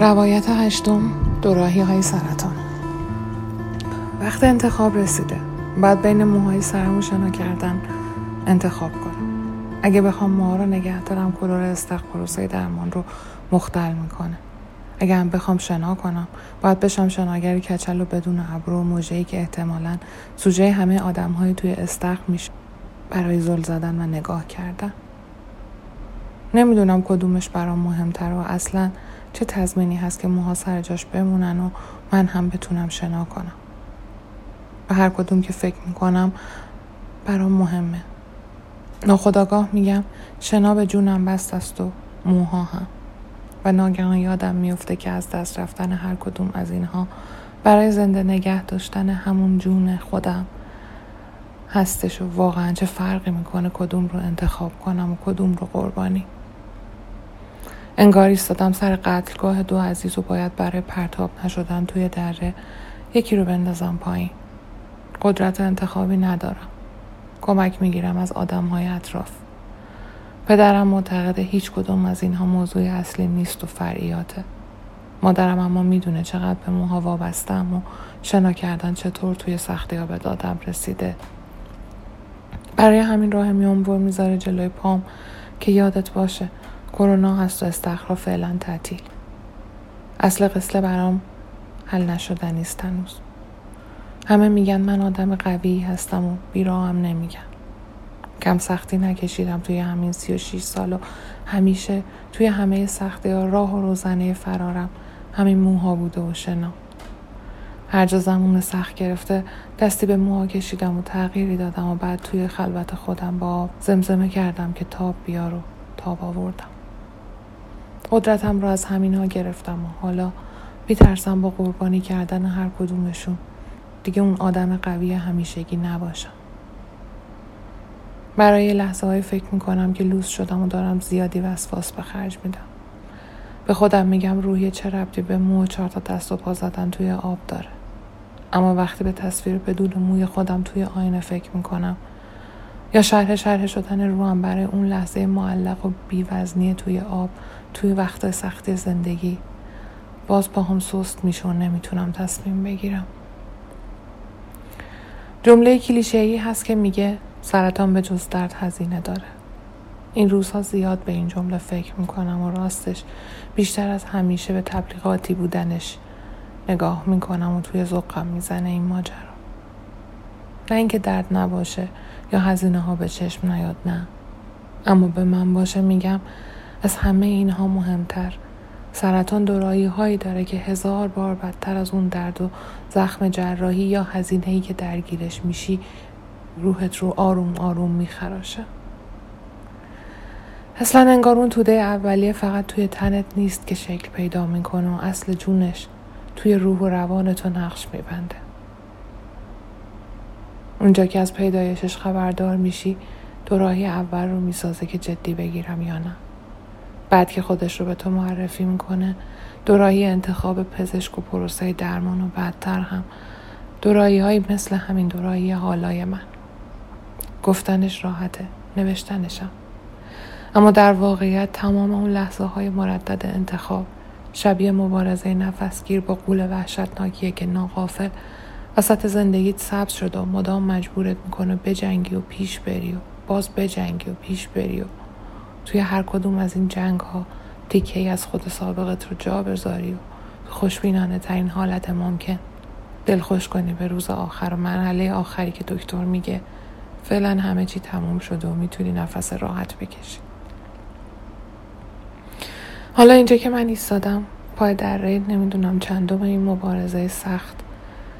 روایت هشتم دوراهی های سرطان. وقت انتخاب رسیده. باید بین موهای سرمو شنا کردن انتخاب کنم. اگه بخوام موها رو نگه دارم کلور استخ پروسه درمان رو مختل می‌کنه. اگه هم بخوام شنا کنم باید بشم شناگری کچل و بدون ابرو و موجهی که احتمالا سوژه همه آدم توی استخ میشه برای زل زدن و نگاه کردن. نمی‌دونم کدومش برام مهمتر و اصلا چه تضمینی هست که موها سر جاش بمونن و من هم بتونم شنا کنم؟ و هر کدوم که فکر می‌کنم برام مهمه. ناخداگاه میگم شنا به جونم بست است و موها هم. و ناگهان یادم میفته که از دست رفتن هر کدوم از اینها برای زنده نگه داشتن همون جون خودم هستش و واقعا چه فرقی می‌کنه کدوم رو انتخاب کنم و کدوم رو قربانی. انگار ایستادم سر قتلگاه دو عزیز و باید برای پرتاب نشدن توی دره یکی رو بندازم پایین. قدرت انتخابی ندارم. کمک می‌گیرم از آدم های اطراف. پدرم معتقد هیچ کدوم از اینها موضوع اصلی نیست و فرعیاته مادرم اما می‌دونه چقدر به موها وابستم و شنا کردن چطور توی سختی ها به دادم رسیده. برای همین راه میانبر می‌ذاره جلوی پام که یادت باشه کرونا هست و استخرا فعلا تعطیل. اصل قصه برام حل نشدنی است هنوز. همه میگن من آدم قوی هستم و بیراهم نمیگن. کم سختی نکشیدم توی همین سی و شیش سال و همیشه توی همه سختی ها راه و روزنه فرارم. همین موها بوده و شنا. هر جا زمون سخت گرفته دستی به موها کشیدم و تغییری دادم و بعد توی خلوت خودم با زمزمه کردم که تاب بیار و تاب آوردم. قدرتم را از همین ها گرفتم و حالا میترسم با قربانی کردن هر کدومشون. دیگه اون آدم قوی همیشگی نباشم. برای لحظه های فکر می‌کنم که لوس شدم و دارم زیادی وسواس به خرج میدم. به خودم میگم روحی چه ربطی به مو و چهار تا دست و پا زدن توی آب داره. اما وقتی به تصویر بدون موی خودم توی آینه فکر می‌کنم یا شرح شرح شدن روم برای اون لحظه معلق و بیوزنی توی آب توی وقت سختی زندگی باز با هم سست میشه و نمی‌تونم تصمیم بگیرم. جمله کلیشه‌ای هست که میگه سرطان به جز درد هزینه داره. این روزها زیاد به این جمله فکر می‌کنم و راستش بیشتر از همیشه به تبلیغاتی بودنش نگاه می‌کنم و توی ذوقم می‌زنه این ماجرا. نه اینکه درد نباشه یا هزینه ها به چشم نیاد نه. اما به من باشه میگم از همه اینها مهمتر. سرطان دورایی هایی داره که هزار بار بدتر از اون درد و زخم جراحی یا هزینه که درگیرش میشی روحت رو آروم آروم میخراشه. اصلا انگار اون توده اولیه فقط توی تنت نیست که شکل پیدا می‌کنه و اصل جونش توی روح و روانتو نقش میبنده. اونجا که از پیدایشش خبردار میشی دوراهی اول رو می‌سازه که جدی بگیرم یا نه. بعد که خودش رو به تو معرفی می‌کنه دوراهی انتخاب پزشک و پروسه درمان و بعدتر هم. دورایی های مثل همین دورایی حالای من. گفتنش راحته نوشتنشم. اما در واقعیت تمام اون لحظه های مردد انتخاب شبیه مبارزه نفسگیر با قول وحشتناکیه که ناقافل وسط زندگیت سبز شده و مدام مجبورت می‌کنه بجنگی و پیش بری و باز بجنگی و پیش بری و توی هر کدوم از این جنگ ها تیکه از خود سابقت رو جا بذاری و خوشبینانه ترین حالت ممکن. دلخوش کنی به روز آخر و مرحله آخری که دکتر میگه. فعلا همه چی تموم شده و می‌تونی نفس راحت بکشی. حالا اینجا که من ایستادم پای دره نمی‌دونم چندم این مبارزه سخت.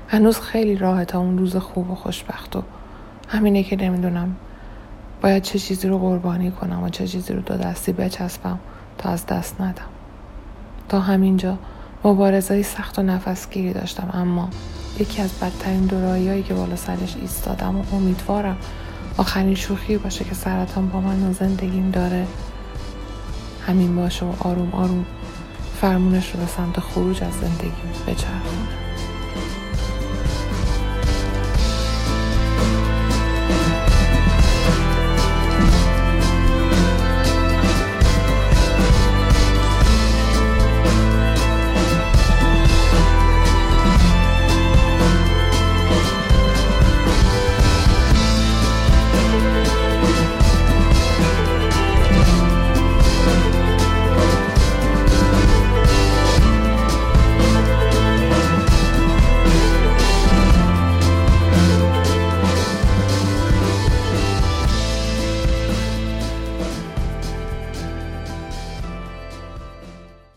هنوز خیلی راهه تا اون روز خوب و خوشبخت و همینه که نمی‌دونم باید چه چیزی رو قربانی کنم و چه چیزی رو دو دستی بچسبم تا از دست ندم. تا همینجا مبارزه سخت و نفسگیری داشتم اما یکی از بدترین دورایی که بالا سرش ایستادم و امیدوارم آخرین شوخی باشه که سرطان با من و زندگیم داره همین باشه و آروم آروم فرمونش رو به سمت خروج از زندگی بچرخونه.